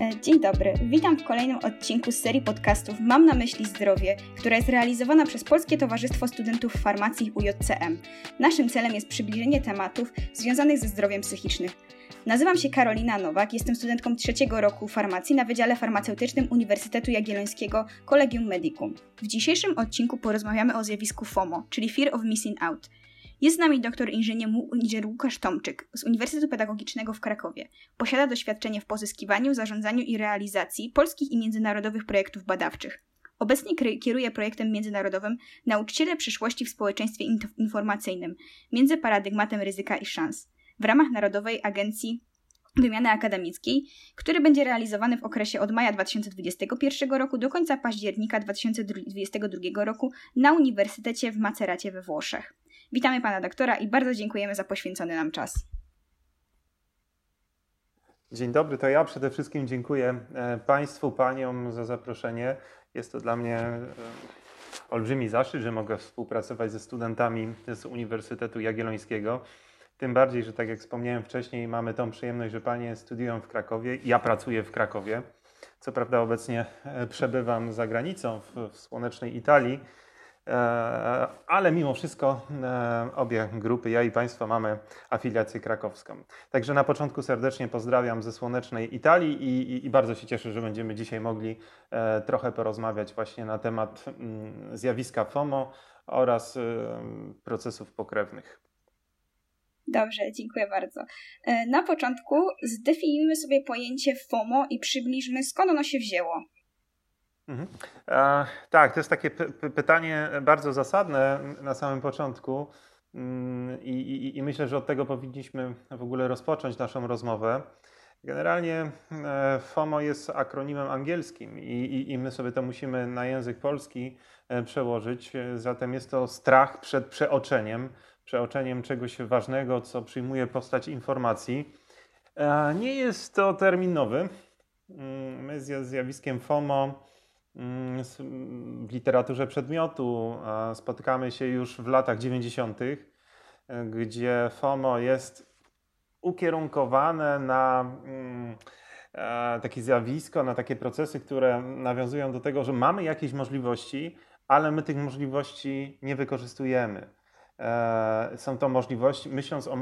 E, dzień dobry, witam w kolejnym odcinku z serii podcastów Mam na myśli zdrowie, która jest realizowana przez Polskie Towarzystwo Studentów Farmacji UJCM. Naszym celem jest przybliżenie tematów związanych ze zdrowiem psychicznym. Nazywam się Karolina Nowak, jestem studentką trzeciego roku farmacji na Wydziale Farmaceutycznym Uniwersytetu Jagiellońskiego Collegium Medicum. W dzisiejszym odcinku porozmawiamy o zjawisku FOMO, czyli Fear of Missing Out – jest z nami doktor inżynier, inżynier Łukasz Tomczyk z Uniwersytetu Pedagogicznego w Krakowie. Posiada doświadczenie w pozyskiwaniu, zarządzaniu i realizacji polskich i międzynarodowych projektów badawczych. Obecnie kieruje projektem międzynarodowym Nauczyciele przyszłości w społeczeństwie informacyjnym między paradygmatem ryzyka i szans w ramach Narodowej Agencji Wymiany Akademickiej, który będzie realizowany w okresie od maja 2021 roku do końca października 2022 roku na Uniwersytecie w Maceracie we Włoszech. Witamy pana doktora i bardzo dziękujemy za poświęcony nam czas. Dzień dobry, to ja przede wszystkim dziękuję e, Państwu, Paniom za zaproszenie. Jest to dla mnie e, olbrzymi zaszczyt, że mogę współpracować ze studentami z Uniwersytetu Jagiellońskiego. Tym bardziej, że tak jak wspomniałem wcześniej, mamy tą przyjemność, że Panie studiują w Krakowie, ja pracuję w Krakowie. Co prawda obecnie e, przebywam za granicą w, w słonecznej Italii, ale mimo wszystko e, obie grupy, ja i Państwo, mamy afiliację krakowską. Także na początku serdecznie pozdrawiam ze słonecznej Italii i, i, i bardzo się cieszę, że będziemy dzisiaj mogli e, trochę porozmawiać właśnie na temat mm, zjawiska FOMO oraz procesów pokrewnych. Dobrze, dziękuję bardzo. Na początku zdefiniujmy sobie pojęcie FOMO i przybliżmy skąd ono się wzięło. Mhm. E, tak, to jest takie pytanie bardzo zasadne na samym początku. Mm, I, i, I, myślę, że od tego powinniśmy w ogóle rozpocząć naszą rozmowę. Generalnie e, FOMO jest akronimem angielskim i, i, my sobie to musimy na język polski e, przełożyć. Zatem jest to strach przed przeoczeniem, przeoczeniem czegoś ważnego, co przyjmuje postać informacji. Nie jest to termin nowy. Mm, my z zjawiskiem FOMO w literaturze przedmiotu spotykamy się już w latach 90., gdzie FOMO jest ukierunkowane na mm, e, takie zjawisko, na takie procesy, które nawiązują do tego, że mamy jakieś możliwości, ale my tych możliwości nie wykorzystujemy. E, są to możliwości, myśląc o,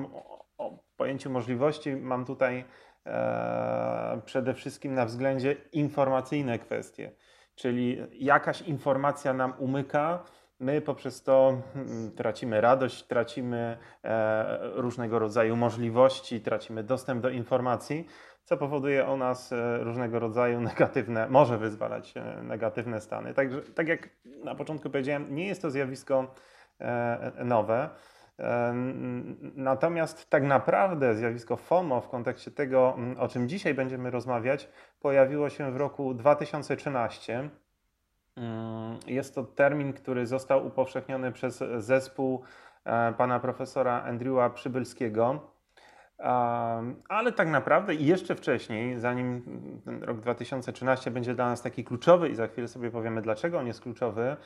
o pojęciu możliwości, mam tutaj e, przede wszystkim na względzie informacyjne kwestie czyli jakaś informacja nam umyka, my poprzez to mm, tracimy radość, tracimy e, różnego rodzaju możliwości, tracimy dostęp do informacji, co powoduje u nas e, różnego rodzaju negatywne, może wyzwalać e, negatywne stany. Także, tak jak na początku powiedziałem, nie jest to zjawisko nowe. Natomiast tak naprawdę zjawisko FOMO w kontekście tego, o czym dzisiaj będziemy rozmawiać, pojawiło się w roku 2013. Mm, jest to termin, który został upowszechniony przez zespół e, pana profesora Andrewa Przybylskiego. Ale tak naprawdę i jeszcze wcześniej, zanim ten rok 2013 będzie dla nas taki kluczowy i za chwilę sobie powiemy, dlaczego on jest kluczowy,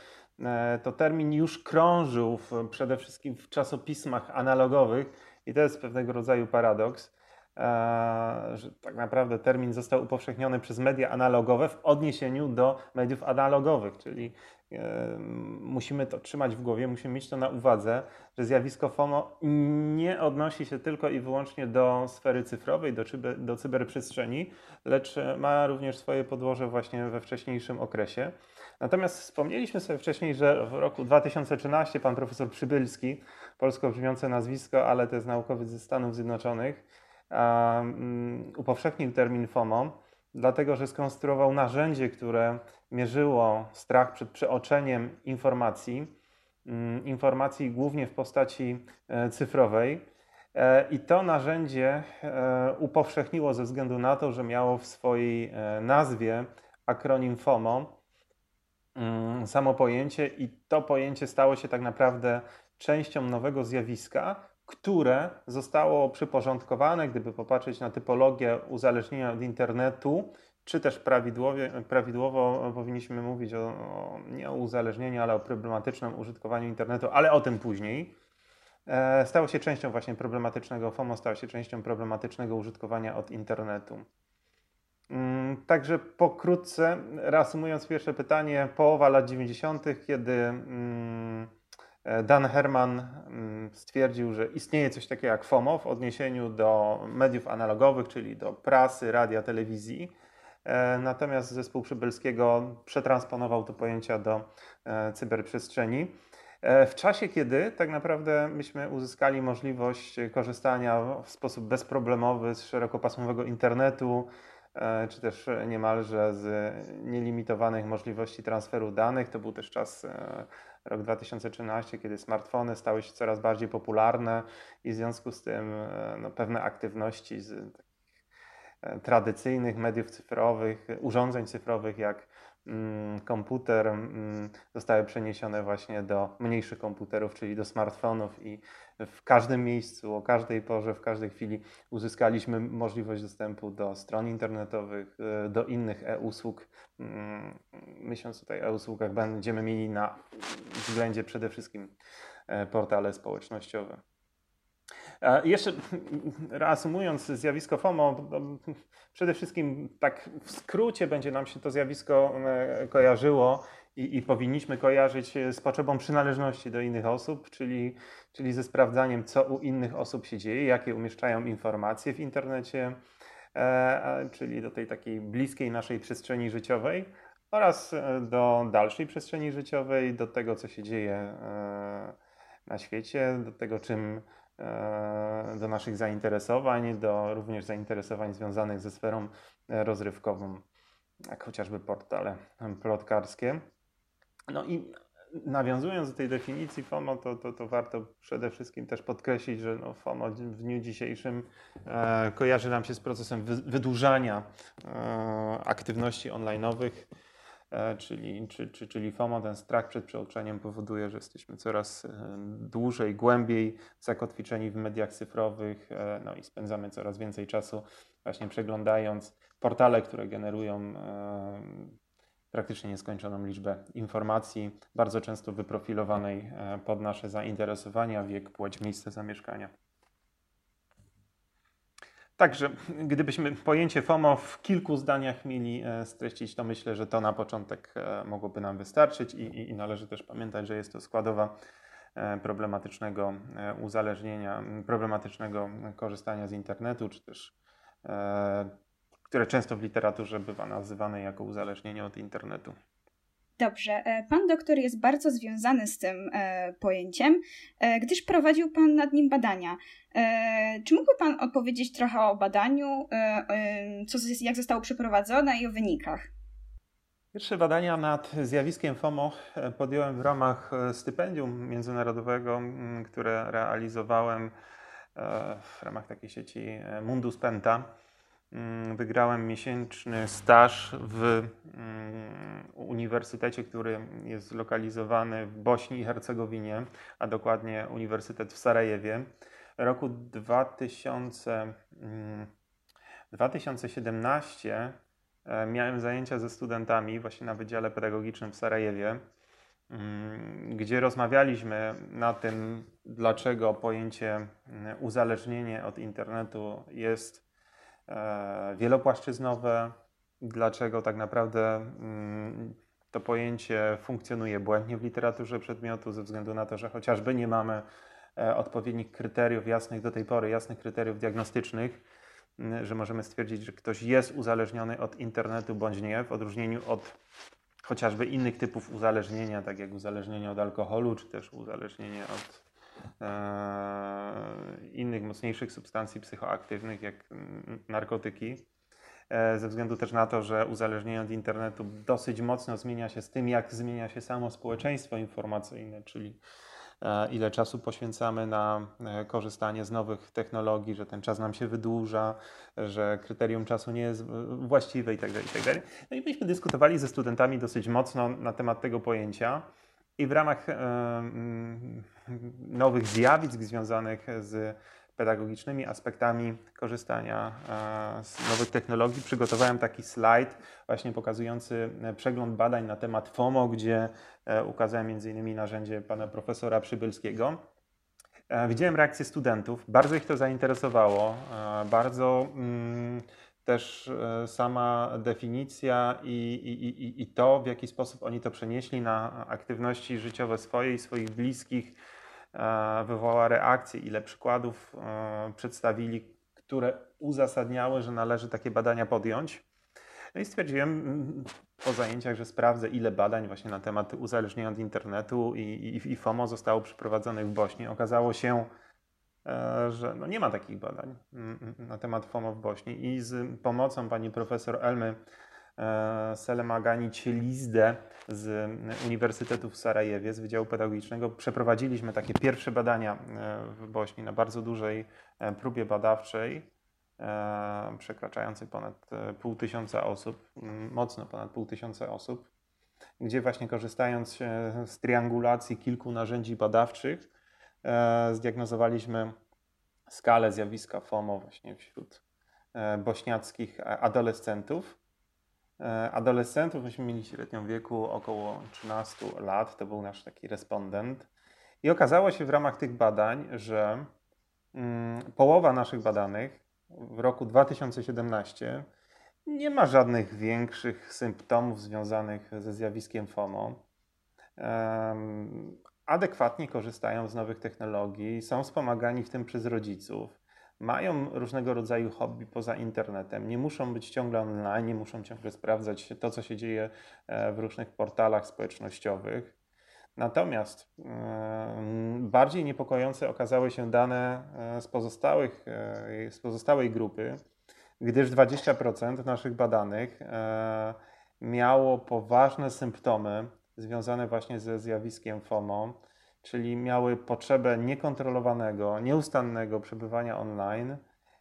e, to termin już krążył w, przede wszystkim w czasopismach analogowych i to jest pewnego rodzaju paradoks, e, że tak naprawdę termin został upowszechniony przez media analogowe w odniesieniu do mediów analogowych, czyli musimy to trzymać w głowie, musimy mieć to na uwadze, że zjawisko FOMO nie odnosi się tylko i wyłącznie do sfery cyfrowej, do, do cyberprzestrzeni, lecz ma również swoje podłoże właśnie we wcześniejszym okresie. Natomiast wspomnieliśmy sobie wcześniej, że w roku 2013 pan profesor Przybylski, polsko brzmiące nazwisko, ale to jest naukowiec ze Stanów Zjednoczonych, um, upowszechnił termin FOMO dlatego że skonstruował narzędzie, które mierzyło strach przed przeoczeniem informacji, mm, informacji głównie w postaci e, cyfrowej. E, I to narzędzie e, upowszechniło ze względu na to, że miało w swojej nazwie akronim FOMO, mm, samo pojęcie, i to pojęcie stało się tak naprawdę częścią nowego zjawiska, które zostało przyporządkowane, gdyby popatrzeć na typologię uzależnienia od internetu, czy też prawidłowo powinniśmy mówić o, o, nie o uzależnieniu, ale o problematycznym użytkowaniu internetu, ale o tym później. E, stało się częścią właśnie problematycznego FOMO, stało się częścią problematycznego użytkowania od internetu. Mm, także pokrótce, reasumując pierwsze pytanie, połowa lat 90., kiedy mm, Dan Herman stwierdził, że istnieje coś takiego jak FOMO w odniesieniu do mediów analogowych, czyli do prasy, radia, telewizji. E, natomiast zespół Przybylskiego przetransponował te pojęcia do e, cyberprzestrzeni. E, w czasie, kiedy tak naprawdę myśmy uzyskali możliwość korzystania w sposób bezproblemowy z szerokopasmowego internetu, czy też niemalże z nielimitowanych możliwości transferu danych, to był też czas rok 2013, kiedy smartfony stały się coraz bardziej popularne i w związku z tym no, pewne aktywności z E, tradycyjnych mediów cyfrowych, urządzeń cyfrowych jak mm, komputer mm, zostały przeniesione właśnie do mniejszych komputerów, czyli do smartfonów i w każdym miejscu, o każdej porze, w każdej chwili uzyskaliśmy możliwość dostępu do stron internetowych, e, do innych e-usług. Mm, myśląc tutaj o e-usługach, będziemy mieli na względzie przede wszystkim e, portale społecznościowe. Jeszcze reasumując zjawisko FOMO, przede wszystkim tak w skrócie będzie nam się to zjawisko e, kojarzyło i, i, powinniśmy kojarzyć z potrzebą przynależności do innych osób, czyli, czyli ze sprawdzaniem, co u innych osób się dzieje, jakie umieszczają informacje w internecie, e, czyli do tej takiej bliskiej naszej przestrzeni życiowej oraz e, do dalszej przestrzeni życiowej, do tego, co się dzieje e, na świecie, do tego, czym E, do naszych zainteresowań, do również zainteresowań związanych ze sferą e, rozrywkową, jak chociażby portale plotkarskie. No i nawiązując do tej definicji FOMO, to, to, to warto przede wszystkim też podkreślić, że no FOMO w dniu dzisiejszym e, kojarzy nam się z procesem wy, wydłużania e, aktywności online'owych E, czyli, czy, czy, czyli FOMO, ten strach przed przeoczaniem powoduje, że jesteśmy coraz e, dłużej, głębiej zakotwiczeni w mediach cyfrowych e, no i spędzamy coraz więcej czasu właśnie przeglądając portale, które generują praktycznie nieskończoną liczbę informacji, bardzo często wyprofilowanej pod nasze zainteresowania, wiek, płeć, miejsce zamieszkania. Także gdybyśmy pojęcie FOMO w kilku zdaniach mieli e, streścić, to myślę, że to na początek e, mogłoby nam wystarczyć i, i, i należy też pamiętać, że jest to składowa e, problematycznego uzależnienia, problematycznego korzystania z internetu, czy też które często w literaturze bywa nazywane jako uzależnienie od internetu. Dobrze, pan doktor jest bardzo związany z tym pojęciem, gdyż prowadził pan nad nim badania. E, czy mógłby Pan opowiedzieć trochę o badaniu, e, e, co, jak zostało przeprowadzone i o wynikach? Pierwsze badania nad zjawiskiem FOMO podjąłem w ramach stypendium międzynarodowego, które realizowałem w ramach takiej sieci Mundus Penta. Wygrałem miesięczny staż w uniwersytecie, który jest zlokalizowany w Bośni i Hercegowinie, a dokładnie Uniwersytet w Sarajewie. Roku 2000, 2017 mm, e, miałem zajęcia ze studentami właśnie na Wydziale Pedagogicznym w Sarajewie, mm, gdzie rozmawialiśmy na tym, dlaczego pojęcie mm, uzależnienie od internetu jest wielopłaszczyznowe, dlaczego tak naprawdę to pojęcie funkcjonuje błędnie w literaturze przedmiotu, ze względu na to, że chociażby nie mamy E, odpowiednich kryteriów jasnych do tej pory, jasnych kryteriów diagnostycznych, że możemy stwierdzić, że ktoś jest uzależniony od internetu bądź nie, w odróżnieniu od chociażby innych typów uzależnienia, tak jak uzależnienie od alkoholu, czy też uzależnienie od e, innych mocniejszych substancji psychoaktywnych, jak narkotyki. E, ze względu też na to, że uzależnienie od internetu dosyć mocno zmienia się z tym, jak zmienia się samo społeczeństwo informacyjne, czyli E, ile czasu poświęcamy na e, korzystanie z nowych technologii, że ten czas nam się wydłuża, że kryterium czasu nie jest właściwe itd. Tak itd. Tak no i myśmy dyskutowali ze studentami dosyć mocno na temat tego pojęcia. I w ramach nowych zjawisk związanych z pedagogicznymi aspektami korzystania e, z nowych technologii. Przygotowałem taki slajd właśnie pokazujący e, przegląd badań na temat FOMO, gdzie e, ukazałem m.in. narzędzie pana profesora Przybylskiego. Widziałem reakcję studentów, bardzo ich to zainteresowało, bardzo mm, też sama definicja i, i, i to, w jaki sposób oni to przenieśli na aktywności życiowe swoje i swoich bliskich, wywołała reakcję, ile przykładów przedstawili, które uzasadniały, że należy takie badania podjąć. No i stwierdziłem po zajęciach, że sprawdzę, ile badań właśnie na temat uzależnienia od internetu i, i, i FOMO zostało przeprowadzonych w Bośni. Okazało się, e, że no nie ma takich badań mm, mm, na temat FOMO w Bośni. I z pomocą pani profesor Elmy e, Selemagani-Cielizde z Uniwersytetu w Sarajewie, z Wydziału Pedagogicznego, przeprowadziliśmy takie pierwsze badania e, w Bośni na bardzo dużej próbie badawczej E, przekraczający ponad e, pół tysiąca osób, mocno ponad pół tysiąca osób, gdzie właśnie korzystając z triangulacji kilku narzędzi badawczych, e, zdiagnozowaliśmy skalę zjawiska FOMO właśnie wśród bośniackich adolescentów. Adolescentów, myśmy mieli średnią wieku około 13 lat, to był nasz taki respondent. I okazało się w ramach tych badań, że mm, połowa naszych badanych w roku 2017 nie ma żadnych większych symptomów związanych ze zjawiskiem FOMO. Adekwatnie korzystają z nowych technologii, są wspomagani w tym przez rodziców, mają różnego rodzaju hobby poza internetem, nie muszą być ciągle online, nie muszą ciągle sprawdzać to, co się dzieje e, w różnych portalach społecznościowych. Natomiast bardziej niepokojące okazały się dane e, z, pozostałych, e, z pozostałej grupy, gdyż 20% naszych badanych miało poważne symptomy związane właśnie ze zjawiskiem FOMO, czyli miały potrzebę niekontrolowanego, nieustannego przebywania online,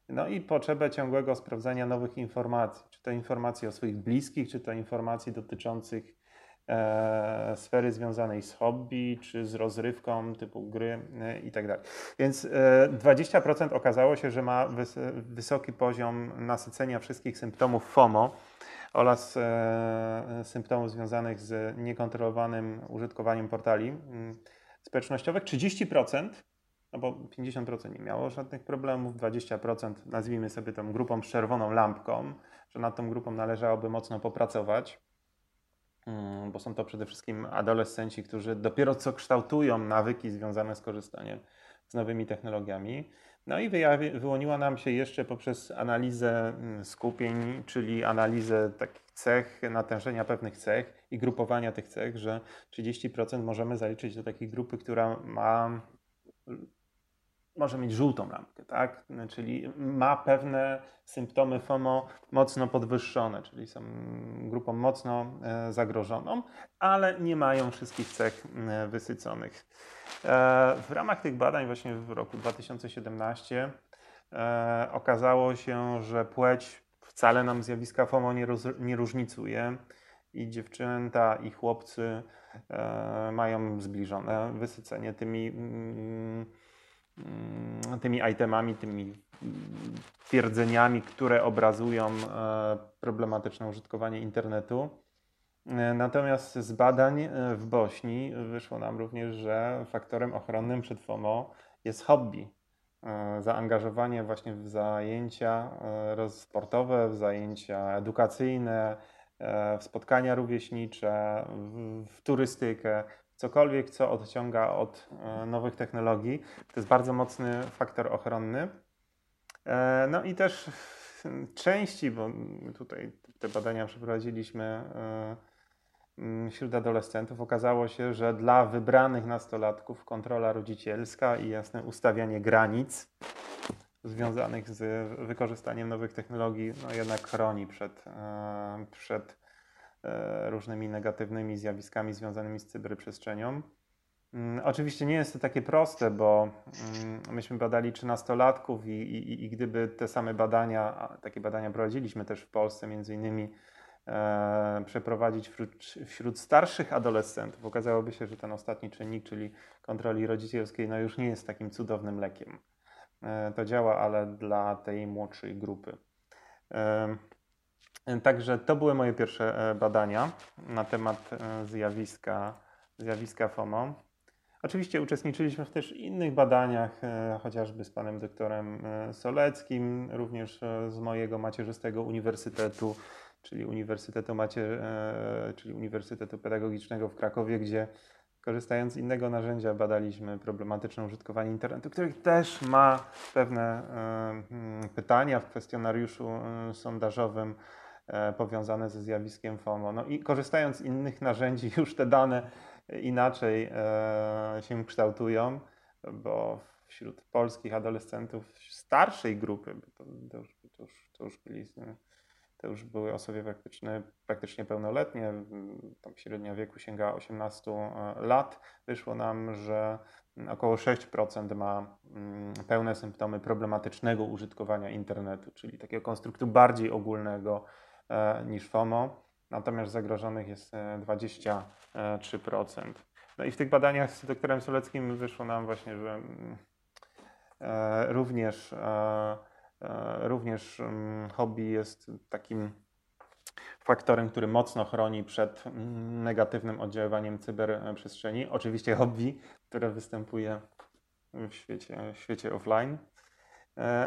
no i potrzebę ciągłego sprawdzania nowych informacji, czy to informacji o swoich bliskich, czy to informacji dotyczących e, sfery związanej z hobby, czy z rozrywką typu gry e, i tak. Więc e, 20% okazało się, że ma wys wysoki poziom nasycenia wszystkich symptomów FOMO oraz e, symptomów związanych z niekontrolowanym użytkowaniem portali społecznościowych. 30% no bo 50% nie miało żadnych problemów, 20% nazwijmy sobie tą grupą czerwoną lampką, że nad tą grupą należałoby mocno popracować. Mm, bo są to przede wszystkim adolescenci, którzy dopiero co kształtują nawyki związane z korzystaniem z nowymi technologiami. No i wyjawi, wyłoniła nam się jeszcze poprzez analizę mm, skupień, czyli analizę takich cech, natężenia pewnych cech i grupowania tych cech, że 30% możemy zaliczyć do takiej grupy, która ma może mieć żółtą lampkę, tak? Czyli ma pewne symptomy FOMO mocno podwyższone, czyli są grupą mocno e, zagrożoną, ale nie mają wszystkich cech e, wysyconych. E, w ramach tych badań właśnie w roku 2017 okazało się, że płeć wcale nam zjawiska FOMO nie, roz, nie różnicuje i dziewczęta i chłopcy mają zbliżone wysycenie tymi mm, tymi itemami, tymi twierdzeniami, które obrazują e, problematyczne użytkowanie internetu. E, natomiast z badań e, w Bośni wyszło nam również, że faktorem ochronnym przed FOMO jest hobby. Zaangażowanie właśnie w zajęcia sportowe, w zajęcia edukacyjne, w spotkania rówieśnicze, w turystykę, cokolwiek, co odciąga od e, nowych technologii. To jest bardzo mocny faktor ochronny. E, no i też części, bo tutaj te badania przeprowadziliśmy e, wśród adolescentów, okazało się, że dla wybranych nastolatków kontrola rodzicielska i jasne ustawianie granic związanych z wykorzystaniem nowych technologii no jednak chroni przed, przed różnymi negatywnymi zjawiskami związanymi z cyberprzestrzenią. Mm, oczywiście nie jest to takie proste, bo mm, myśmy badali 13-latków i, i, i gdyby te same badania, takie badania prowadziliśmy też w Polsce, między innymi e, przeprowadzić wśród, wśród, starszych adolescentów, okazałoby się, że ten ostatni czynnik, czyli kontroli rodzicielskiej, no już nie jest takim cudownym lekiem. E, to działa, ale dla tej młodszej grupy. E, Także to były moje pierwsze e, badania na temat e, zjawiska, zjawiska FOMO. Oczywiście uczestniczyliśmy w też innych badaniach, e, chociażby z panem doktorem e, Soleckim, również z mojego macierzystego uniwersytetu, czyli Uniwersytetu, Macie, czyli Uniwersytetu Pedagogicznego w Krakowie, gdzie korzystając z innego narzędzia badaliśmy problematyczne użytkowanie internetu, który też ma pewne pytania w kwestionariuszu sondażowym powiązane ze zjawiskiem FOMO. No i korzystając z innych narzędzi już te dane inaczej e, się kształtują, bo wśród polskich adolescentów starszej grupy, to, to, już, to, już, to, już, byli, to już były osoby praktycznie, praktycznie pełnoletnie, tam średnia wieku sięga 18 e, lat, wyszło nam, że około 6% ma mm, pełne symptomy problematycznego użytkowania internetu, czyli takiego konstruktu bardziej ogólnego e, niż FOMO natomiast zagrożonych jest 23%. E, no i w tych badaniach z doktorem Soleckim wyszło nam właśnie, że mm, e, również, e, również mm, hobby jest takim faktorem, który mocno chroni przed mm, negatywnym oddziaływaniem cyberprzestrzeni. Oczywiście hobby, które występuje w świecie, w świecie offline.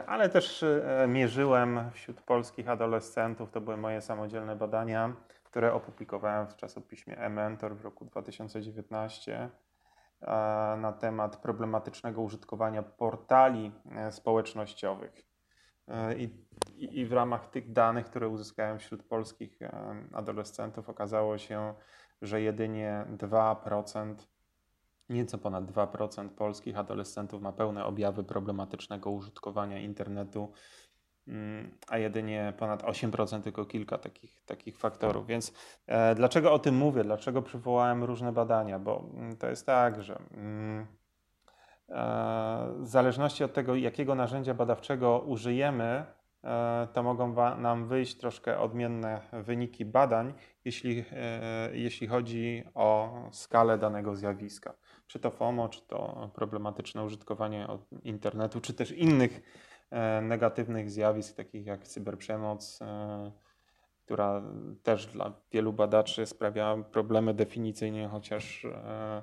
Ale też mierzyłem wśród polskich adolescentów, to były moje samodzielne badania, które opublikowałem w czasopiśmie e-Mentor w roku 2019 na temat problematycznego użytkowania portali e, społecznościowych. E, I, I, w ramach tych danych, które uzyskałem wśród polskich e, adolescentów, okazało się, że jedynie 2%, nieco ponad 2% polskich adolescentów ma pełne objawy problematycznego użytkowania internetu Mm, a jedynie ponad 8% tylko kilka takich, takich faktorów. Więc e, dlaczego o tym mówię? Dlaczego przywołałem różne badania? Bo mm, to jest tak, że mm, e, w zależności od tego, jakiego narzędzia badawczego użyjemy, e, to mogą nam wyjść troszkę odmienne wyniki badań, jeśli, e, jeśli chodzi o skalę danego zjawiska. Czy to FOMO, czy to problematyczne użytkowanie internetu, czy też innych E, negatywnych zjawisk, takich jak cyberprzemoc, e, która też dla wielu badaczy sprawia problemy definicyjnie, chociaż e,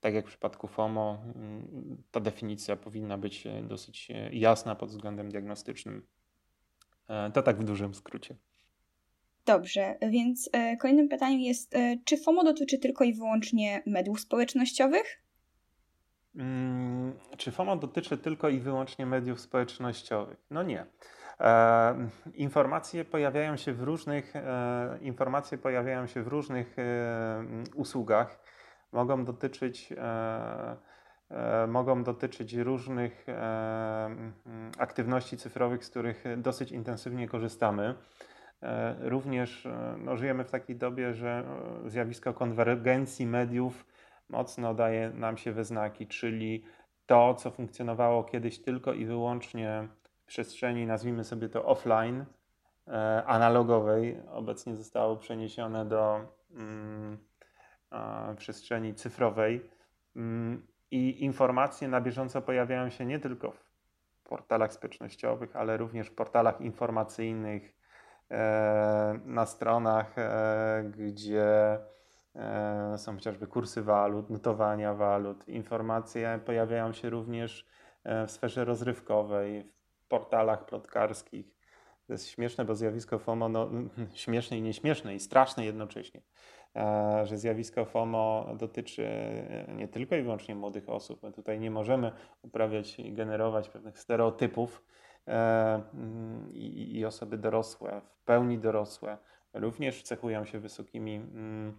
tak jak w przypadku FOMO, mm, ta definicja powinna być dosyć jasna pod względem diagnostycznym. To tak w dużym skrócie. Dobrze, więc kolejnym pytaniem jest, czy FOMO dotyczy tylko i wyłącznie mediów społecznościowych? Hmm, czy FOMO dotyczy tylko i wyłącznie mediów społecznościowych? No nie. E, informacje pojawiają się w różnych e, informacje pojawiają się w różnych e, usługach. Mogą dotyczyć e, e, mogą dotyczyć różnych e, aktywności cyfrowych, z których dosyć intensywnie korzystamy. Również no, żyjemy w takiej dobie, że zjawisko konwergencji mediów mocno daje nam się we znaki, czyli to, co funkcjonowało kiedyś tylko i wyłącznie w przestrzeni, nazwijmy sobie to offline, e, analogowej, obecnie zostało przeniesione do mm, przestrzeni cyfrowej. Mm, I informacje na bieżąco pojawiają się nie tylko w portalach społecznościowych, ale również w portalach informacyjnych, e, na stronach, e, gdzie E, są chociażby kursy walut, notowania walut. Informacje pojawiają się również e, w sferze rozrywkowej, w portalach plotkarskich. To jest śmieszne, bo zjawisko FOMO, no, śmieszne i nieśmieszne i straszne jednocześnie, e, że zjawisko FOMO dotyczy nie tylko i wyłącznie młodych osób. My tutaj nie możemy uprawiać i generować pewnych stereotypów i, i osoby dorosłe, w pełni dorosłe, również cechują się wysokimi mm,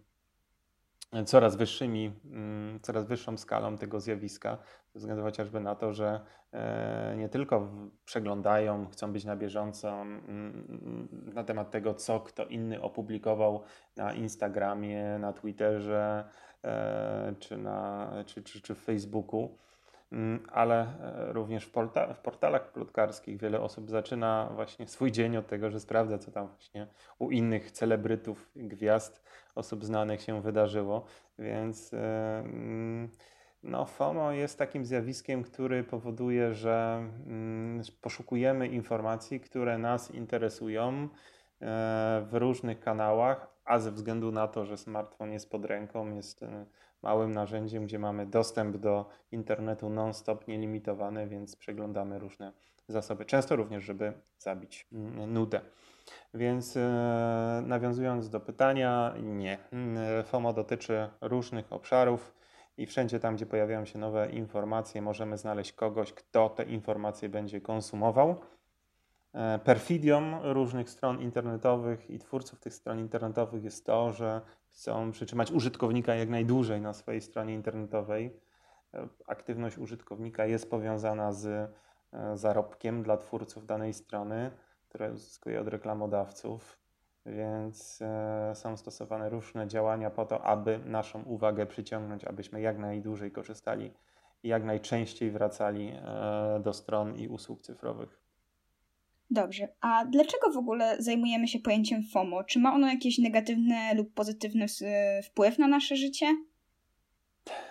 coraz wyższymi, mm, coraz wyższą skalą tego zjawiska, ze względu chociażby na to, że e, nie tylko przeglądają, chcą być na bieżąco mm, na temat tego, co kto inny opublikował na Instagramie, na Twitterze e, czy, na, czy, czy, czy Facebooku, mm, ale e, również w, porta w portalach plotkarskich wiele osób zaczyna właśnie swój dzień od tego, że sprawdza, co tam właśnie u innych celebrytów, gwiazd osób znanych się wydarzyło, więc e, mm, no, FOMO jest takim zjawiskiem, który powoduje, że mm, poszukujemy informacji, które nas interesują e, w różnych kanałach, a ze względu na to, że smartfon jest pod ręką, jest małym narzędziem, gdzie mamy dostęp do internetu non-stop, nielimitowany, więc przeglądamy różne zasoby. Często również, żeby zabić mm, nudę. Więc e, nawiązując do pytania, nie. Mm, FOMO dotyczy różnych obszarów i wszędzie tam, gdzie pojawiają się nowe informacje, możemy znaleźć kogoś, kto te informacje będzie konsumował. E, perfidią różnych stron internetowych i twórców tych stron internetowych jest to, że chcą przytrzymać użytkownika jak najdłużej na swojej stronie internetowej. E, aktywność użytkownika jest powiązana z e, zarobkiem dla twórców danej strony, które uzyskuje od reklamodawców, więc są stosowane różne działania po to, aby naszą uwagę przyciągnąć, abyśmy jak najdłużej korzystali i jak najczęściej wracali do stron i usług cyfrowych. Dobrze, a dlaczego w ogóle zajmujemy się pojęciem FOMO? Czy ma ono jakiś negatywny lub pozytywny wpływ na nasze życie?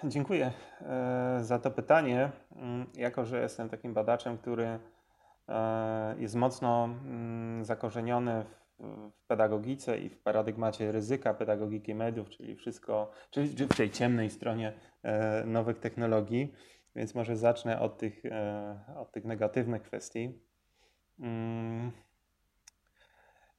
Dziękuję e, za to pytanie. Mm, jako, że jestem takim badaczem, który e, jest mocno mm, zakorzeniony w pedagogice i w paradygmacie ryzyka pedagogiki mediów, czyli wszystko, czyli w tej ciemnej stronie e, nowych technologii, więc może zacznę od tych, od tych negatywnych kwestii. Mm.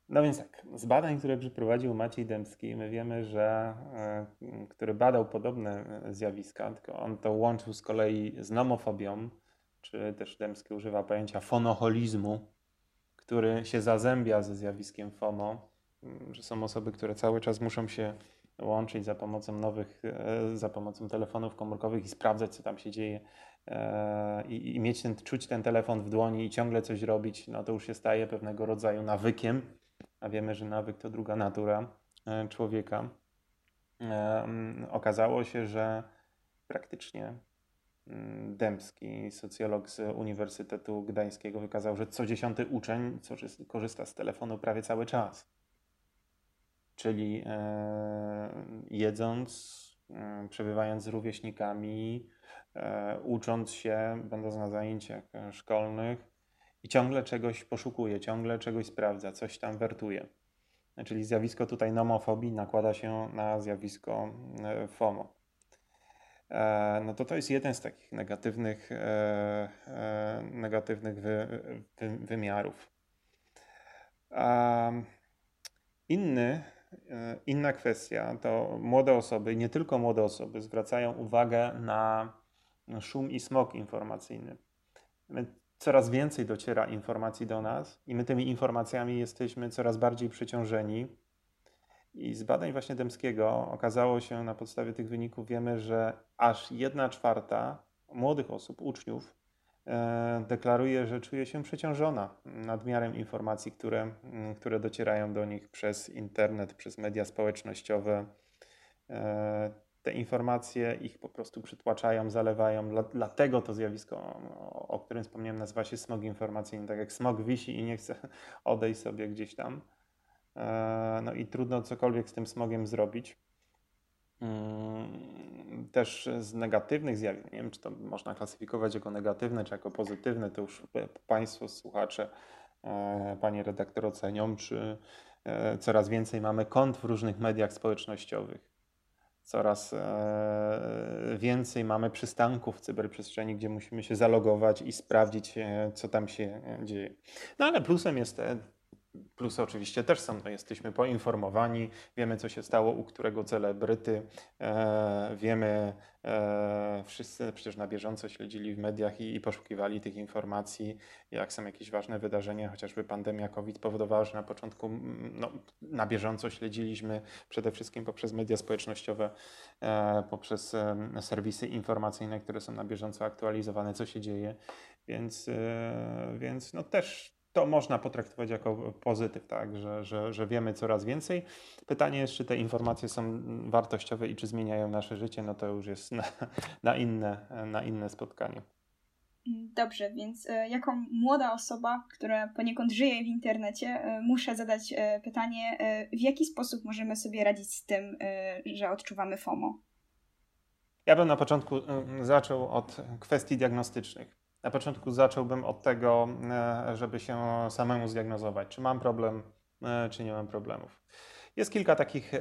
No więc tak, z badań, które przeprowadził Maciej Dębski, my wiemy, że e, który badał podobne e, zjawiska, tylko on to łączył z kolei z nomofobią, czy też Dębski używa pojęcia fonoholizmu, który się zazębia ze zjawiskiem FOMO, mm, że są osoby, które cały czas muszą się łączyć za pomocą nowych, e, za pomocą telefonów komórkowych i sprawdzać, co tam się dzieje i, i mieć ten, czuć ten telefon w dłoni i ciągle coś robić, no to już się staje pewnego rodzaju nawykiem, a wiemy, że nawyk to druga natura e, człowieka. Mm, okazało się, że praktycznie Dębski, socjolog z Uniwersytetu Gdańskiego, wykazał, że co dziesiąty uczeń korzysta z telefonu prawie cały czas czyli e, jedząc, e, przebywając z rówieśnikami, e, ucząc się, będąc na zajęciach szkolnych i ciągle czegoś poszukuje, ciągle czegoś sprawdza, coś tam wertuje. Czyli zjawisko tutaj nomofobii nakłada się na zjawisko FOMO. No to to jest jeden z takich negatywnych, negatywnych wy, wy, wymiarów. Inny E, inna kwestia to młode osoby, nie tylko młode osoby, zwracają uwagę na szum i smog informacyjny. My coraz więcej dociera informacji do nas i my tymi informacjami jesteśmy coraz bardziej przeciążeni. I z badań właśnie Dębskiego okazało się, na podstawie tych wyników wiemy, że aż jedna czwarta młodych osób, uczniów, E, deklaruje, że czuje się przeciążona nadmiarem informacji, które, mm, które docierają do nich przez internet, przez media społecznościowe. Te informacje ich po prostu przytłaczają, zalewają. Dlatego to zjawisko, o którym wspomniałem, nazywa się smog informacyjny. Tak jak smog wisi i nie chce odejść sobie gdzieś tam. E, no i trudno cokolwiek z tym smogiem zrobić. Mm, też z negatywnych zjawisk, nie wiem czy to można klasyfikować jako negatywne czy jako pozytywne, to już Państwo, słuchacze, e, Panie redaktor ocenią, czy e, coraz więcej mamy kont w różnych mediach społecznościowych. Coraz e, więcej mamy przystanków w cyberprzestrzeni, gdzie musimy się zalogować i sprawdzić, co tam się dzieje. No ale plusem jest Plusy oczywiście też są, no jesteśmy poinformowani, wiemy co się stało u którego celebryty, e, wiemy, e, wszyscy przecież na bieżąco śledzili w mediach i, i, poszukiwali tych informacji, jak są jakieś ważne wydarzenia, chociażby pandemia COVID powodowała, że na początku no, na bieżąco śledziliśmy przede wszystkim poprzez media społecznościowe, e, poprzez serwisy informacyjne, które są na bieżąco aktualizowane, co się dzieje, więc, e, więc no też to można potraktować jako pozytyw, tak, że, że, że wiemy coraz więcej. Pytanie jest, czy te informacje są wartościowe i czy zmieniają nasze życie, no to już jest na, na, inne, na inne spotkanie. Dobrze, więc e, jako młoda osoba, która poniekąd żyje w internecie, e, muszę zadać e, pytanie, w jaki sposób możemy sobie radzić z tym, że odczuwamy FOMO? Ja bym na początku zaczął od kwestii diagnostycznych. Na początku zacząłbym od tego, e, żeby się samemu zdiagnozować, czy mam problem, e, czy nie mam problemów. Jest kilka takich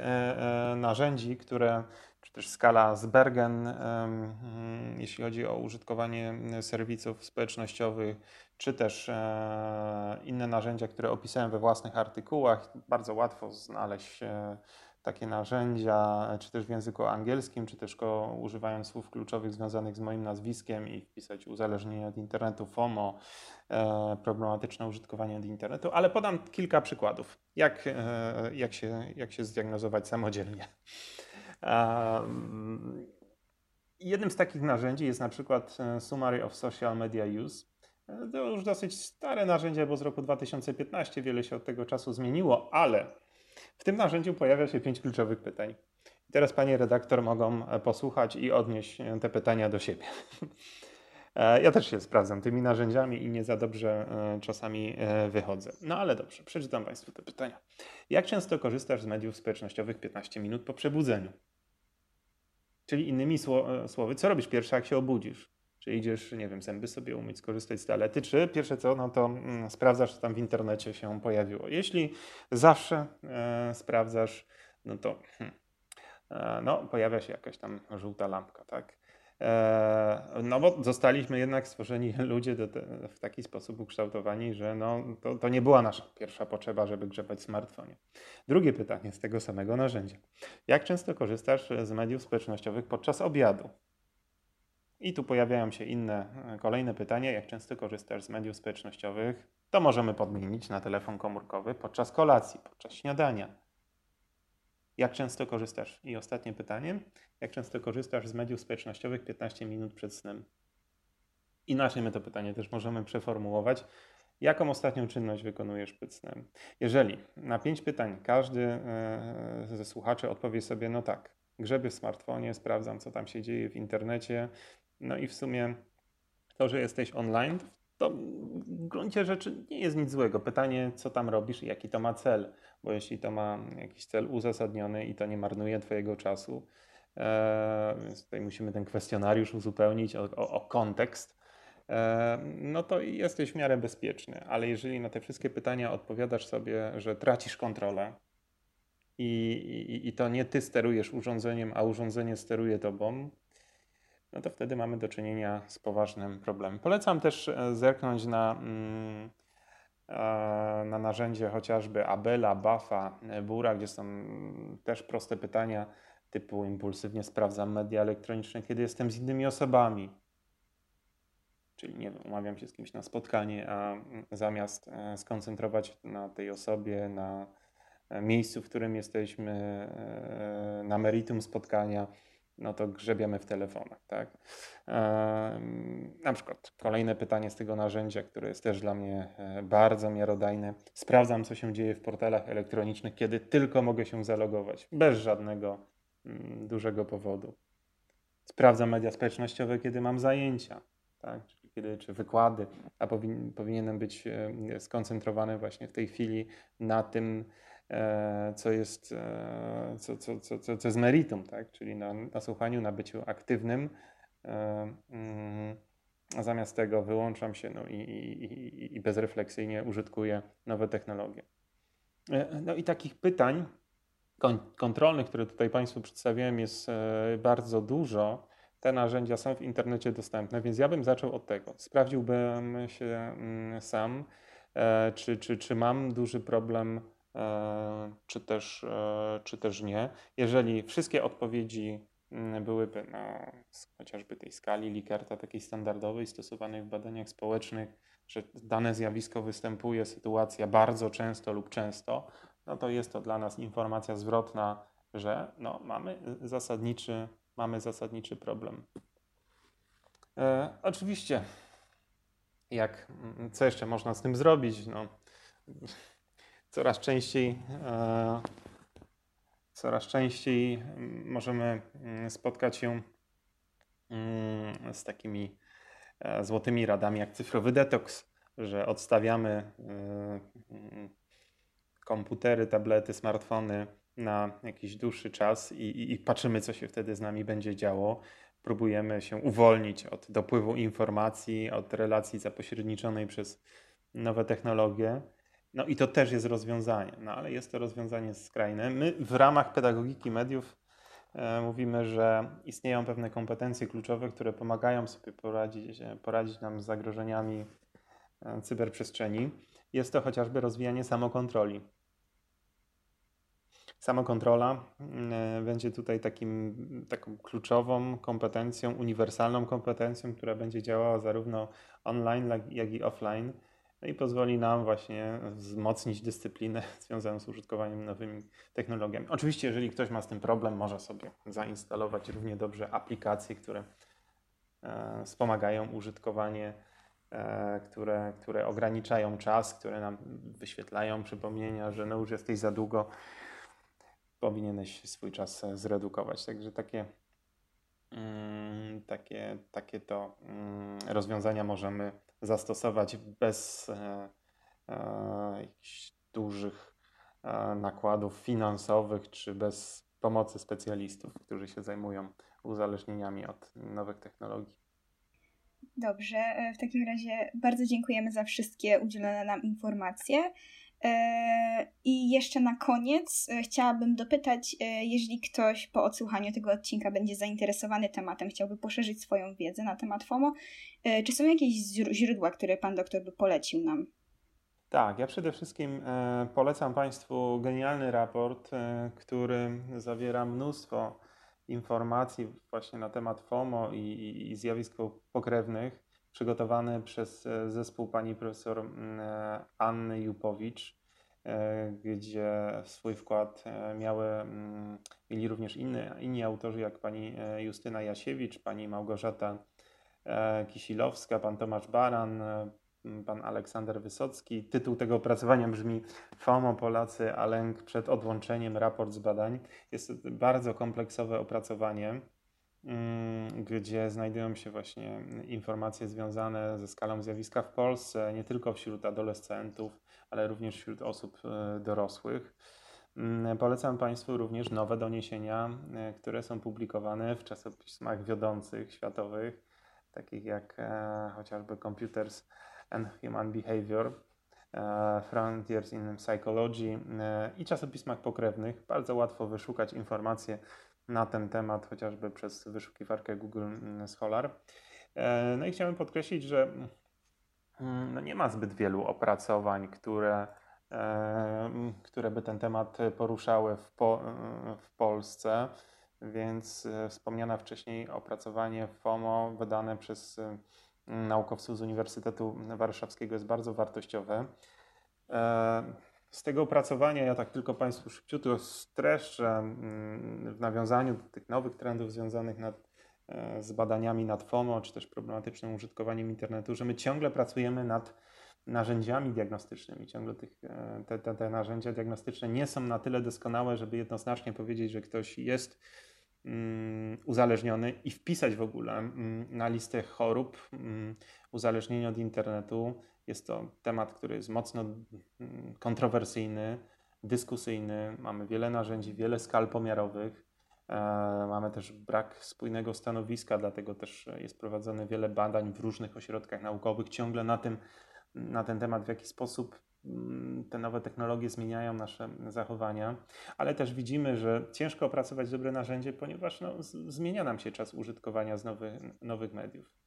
narzędzi, które, czy też skala z Bergen, jeśli chodzi o użytkowanie serwisów społecznościowych, czy też inne narzędzia, które opisałem we własnych artykułach. Bardzo łatwo znaleźć takie narzędzia, czy też w języku angielskim, czy też go, używając słów kluczowych związanych z moim nazwiskiem i wpisać uzależnienie od internetu, FOMO, e, problematyczne użytkowanie od internetu, ale podam kilka przykładów, jak, e, jak, się, jak się zdiagnozować samodzielnie. E, jednym z takich narzędzi jest na przykład e, Summary of Social Media Use. E, to już dosyć stare narzędzie, bo z roku 2015 wiele się od tego czasu zmieniło, ale w tym narzędziu pojawia się pięć kluczowych pytań. I teraz panie redaktor mogą e, posłuchać i odnieść e, te pytania do siebie. E, ja też się sprawdzam tymi narzędziami i nie za dobrze czasami wychodzę. No ale dobrze, przeczytam Państwu te pytania. Jak często korzystasz z mediów społecznościowych 15 minut po przebudzeniu? Czyli innymi słowy, co robisz pierwsze, jak się obudzisz? Czy idziesz, nie wiem, zęby sobie umyć, skorzystać z toalety, czy pierwsze co, no to mm, sprawdzasz, co tam w internecie się pojawiło. Jeśli zawsze e, sprawdzasz, no to hmm, e, no, pojawia się jakaś tam żółta lampka, tak? E, no bo zostaliśmy jednak stworzeni ludzie te, w taki sposób ukształtowani, że no, to, to nie była nasza pierwsza potrzeba, żeby grzebać w smartfonie. Drugie pytanie z tego samego narzędzia. Jak często korzystasz z mediów społecznościowych podczas obiadu? I tu pojawiają się inne, e, kolejne pytania. Jak często korzystasz z mediów społecznościowych? To możemy podmienić na telefon komórkowy podczas kolacji, podczas śniadania. Jak często korzystasz? I ostatnie pytanie. Jak często korzystasz z mediów społecznościowych 15 minut przed snem? Inaczej my to pytanie też możemy przeformułować. Jaką ostatnią czynność wykonujesz przed snem? Jeżeli na pięć pytań każdy e, ze słuchaczy odpowie sobie, no tak, grzebię w smartfonie, sprawdzam, co tam się dzieje w internecie, no i w sumie to, że jesteś online, to w gruncie rzeczy nie jest nic złego. Pytanie, co tam robisz i jaki to ma cel, bo jeśli to ma jakiś cel uzasadniony i to nie marnuje Twojego czasu, e, więc tutaj musimy ten kwestionariusz uzupełnić o, o, o kontekst, e, no to jesteś w miarę bezpieczny. Ale jeżeli na te wszystkie pytania odpowiadasz sobie, że tracisz kontrolę i, i, i to nie Ty sterujesz urządzeniem, a urządzenie steruje Tobą, no to wtedy mamy do czynienia z poważnym problemem. Polecam też e, zerknąć na, mm, na narzędzie chociażby Abela, Buffa, Bura, gdzie są też proste pytania typu impulsywnie sprawdzam media elektroniczne, kiedy jestem z innymi osobami. Czyli nie wiem, umawiam się z kimś na spotkanie, a zamiast e, skoncentrować na tej osobie, na e, miejscu, w którym jesteśmy, na meritum spotkania, no to grzebiemy w telefonach, tak? na przykład kolejne pytanie z tego narzędzia, które jest też dla mnie e, bardzo miarodajne. Sprawdzam, co się dzieje w portalach elektronicznych, kiedy tylko mogę się zalogować, bez żadnego mm, dużego powodu. Sprawdzam media społecznościowe, kiedy mam zajęcia, tak? Kiedy, czy wykłady, a powin, powinienem być skoncentrowany właśnie w tej chwili na tym, co jest, e, co, co, co, co, co jest meritum, tak? czyli na, na słuchaniu, na byciu aktywnym. E, mm, a zamiast tego wyłączam się no i, i, i bezrefleksyjnie użytkuję nowe technologie. No i takich pytań kontrolnych, które tutaj Państwu przedstawiłem, jest bardzo dużo. Te narzędzia są w internecie dostępne, więc ja bym zaczął od tego. Sprawdziłbym się mm, sam, czy, czy, czy mam duży problem E, czy też, e, czy też nie. Jeżeli wszystkie odpowiedzi mm, byłyby na chociażby tej skali Likerta, takiej standardowej, stosowanej w badaniach społecznych, że dane zjawisko występuje, sytuacja bardzo często lub często, no to jest to dla nas informacja zwrotna, że no, mamy, zasadniczy, mamy zasadniczy problem. E, oczywiście, jak, mm, co jeszcze można z tym zrobić? No, coraz częściej, e, coraz częściej możemy mm, spotkać się mm, z takimi e, złotymi radami jak cyfrowy detoks, że odstawiamy e, komputery, tablety, smartfony na jakiś dłuższy czas i, i, i, patrzymy, co się wtedy z nami będzie działo. Próbujemy się uwolnić od dopływu informacji, od relacji zapośredniczonej przez nowe technologie. No i to też jest rozwiązanie, no ale jest to rozwiązanie skrajne. My w ramach pedagogiki mediów e, mówimy, że istnieją pewne kompetencje kluczowe, które pomagają sobie poradzić, poradzić nam z zagrożeniami e, cyberprzestrzeni. Jest to chociażby rozwijanie samokontroli. Samokontrola e, będzie tutaj takim, taką kluczową kompetencją, uniwersalną kompetencją, która będzie działała zarówno online, jak i offline no i pozwoli nam właśnie wzmocnić dyscyplinę związaną z użytkowaniem nowymi technologiami. Oczywiście, jeżeli ktoś ma z tym problem, może sobie zainstalować równie dobrze aplikacje, które e, wspomagają użytkowanie, e, które, które ograniczają czas, które nam wyświetlają przypomnienia, że no już jesteś za długo, powinieneś swój czas zredukować. Także takie, mm, takie, takie to mm, rozwiązania możemy zastosować bez e, e, jakichś dużych e, nakładów finansowych czy bez pomocy specjalistów, którzy się zajmują uzależnieniami od nowych technologii. Dobrze, w takim razie bardzo dziękujemy za wszystkie udzielone nam informacje. E, I jeszcze na koniec e, chciałabym dopytać, e, jeżeli ktoś po odsłuchaniu tego odcinka będzie zainteresowany tematem, chciałby poszerzyć swoją wiedzę na temat FOMO, czy są jakieś źródła, które pan doktor by polecił nam? Tak, ja przede wszystkim polecam Państwu genialny raport, który zawiera mnóstwo informacji właśnie na temat FOMO i, i, i zjawisk pokrewnych przygotowany przez e, zespół pani profesor mm, e, Anny Jupowicz, e, gdzie swój wkład miały, mm, mieli również inny, inni autorzy, jak pani Justyna Jasiewicz, pani Małgorzata Kisilowska, pan Tomasz Baran, pan Aleksander Wysocki. Tytuł tego opracowania brzmi FOMO Polacy, a lęk przed odłączeniem, raport z badań. Jest to bardzo kompleksowe opracowanie. Mm, gdzie znajdują się właśnie informacje związane ze skalą zjawiska w Polsce, nie tylko wśród adolescentów, ale również wśród osób e, dorosłych. Mm, polecam Państwu również nowe doniesienia, e, które są publikowane w czasopismach wiodących, światowych, takich jak e, chociażby Computers and Human Behavior, Frontiers in Psychology i czasopismach pokrewnych. Bardzo łatwo wyszukać informacje na ten temat, chociażby przez wyszukiwarkę Google mm, Scholar. E, no i chciałem podkreślić, że mm, no nie ma zbyt wielu opracowań, które, e, które by ten temat poruszały w, po, w Polsce, więc e, wspomniane wcześniej opracowanie FOMO wydane przez naukowców z Uniwersytetu Warszawskiego jest bardzo wartościowe. Z tego opracowania ja tak tylko Państwu szybciutko streszczę mm, w nawiązaniu do tych nowych trendów związanych nad, e, z badaniami nad FOMO, czy też problematycznym użytkowaniem internetu, że my ciągle pracujemy nad narzędziami diagnostycznymi. Ciągle tych, e, te, te, te narzędzia diagnostyczne nie są na tyle doskonałe, żeby jednoznacznie powiedzieć, że ktoś jest um, uzależniony i wpisać w ogóle um, na listę chorób uzależnienia od internetu jest to temat, który jest mocno mm, kontrowersyjny, dyskusyjny. Mamy wiele narzędzi, wiele skal pomiarowych. E, mamy też brak spójnego stanowiska, dlatego też jest prowadzone wiele badań w różnych ośrodkach naukowych ciągle na, tym, na ten temat, w jaki sposób mm, te nowe technologie zmieniają nasze zachowania, ale też widzimy, że ciężko opracować dobre narzędzie, ponieważ no, zmienia nam się czas użytkowania z nowych, nowych mediów.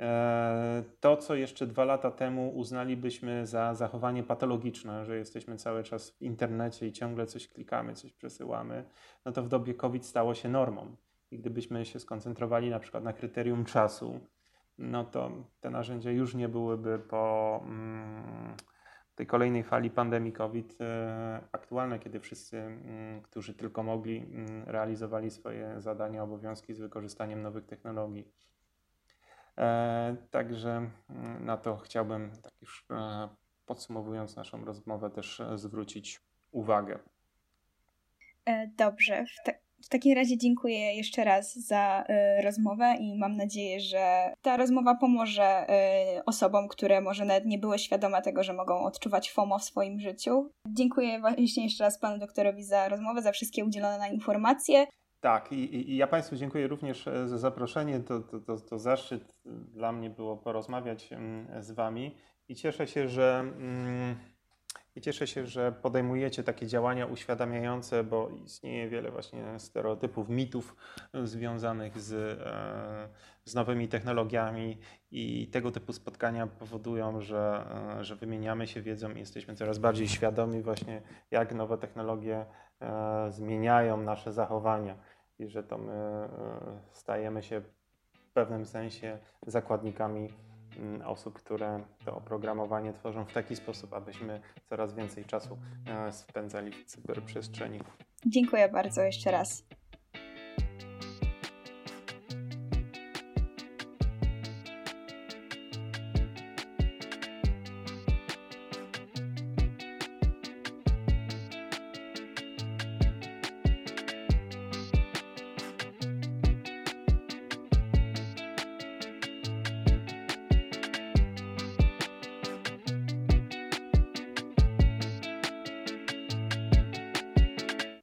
E, to, co jeszcze dwa lata temu uznalibyśmy za zachowanie patologiczne, że jesteśmy cały czas w internecie i ciągle coś klikamy, coś przesyłamy, no to w dobie COVID stało się normą. I gdybyśmy się skoncentrowali na przykład na kryterium czasu, no to te narzędzia już nie byłyby po mm, tej kolejnej fali pandemii COVID e, aktualne, kiedy wszyscy, mm, którzy tylko mogli, mm, realizowali swoje zadania, obowiązki z wykorzystaniem nowych technologii. E, także mm, na to chciałbym, tak już e, podsumowując naszą rozmowę, też e, zwrócić uwagę. Dobrze. W, ta w, takim razie dziękuję jeszcze raz za y, rozmowę i mam nadzieję, że ta rozmowa pomoże y, osobom, które może nawet nie były świadome tego, że mogą odczuwać FOMO w swoim życiu. Dziękuję właśnie jeszcze raz panu doktorowi za rozmowę, za wszystkie udzielone informacje. Tak, i, i, ja Państwu dziękuję również e, za zaproszenie. To, to, to, to, zaszczyt dla mnie było porozmawiać mm, z Wami. I cieszę się, że mm, I cieszę się, że podejmujecie takie działania uświadamiające, bo istnieje wiele właśnie stereotypów, mitów związanych z, e, z nowymi technologiami. I tego typu spotkania powodują, że, e, że wymieniamy się wiedzą i jesteśmy coraz bardziej świadomi właśnie, jak nowe technologie e, zmieniają nasze zachowania i że to my stajemy się w pewnym sensie zakładnikami Mm, osób, które to oprogramowanie tworzą w taki sposób, abyśmy coraz więcej czasu e, spędzali w cyberprzestrzeni. Dziękuję bardzo jeszcze raz.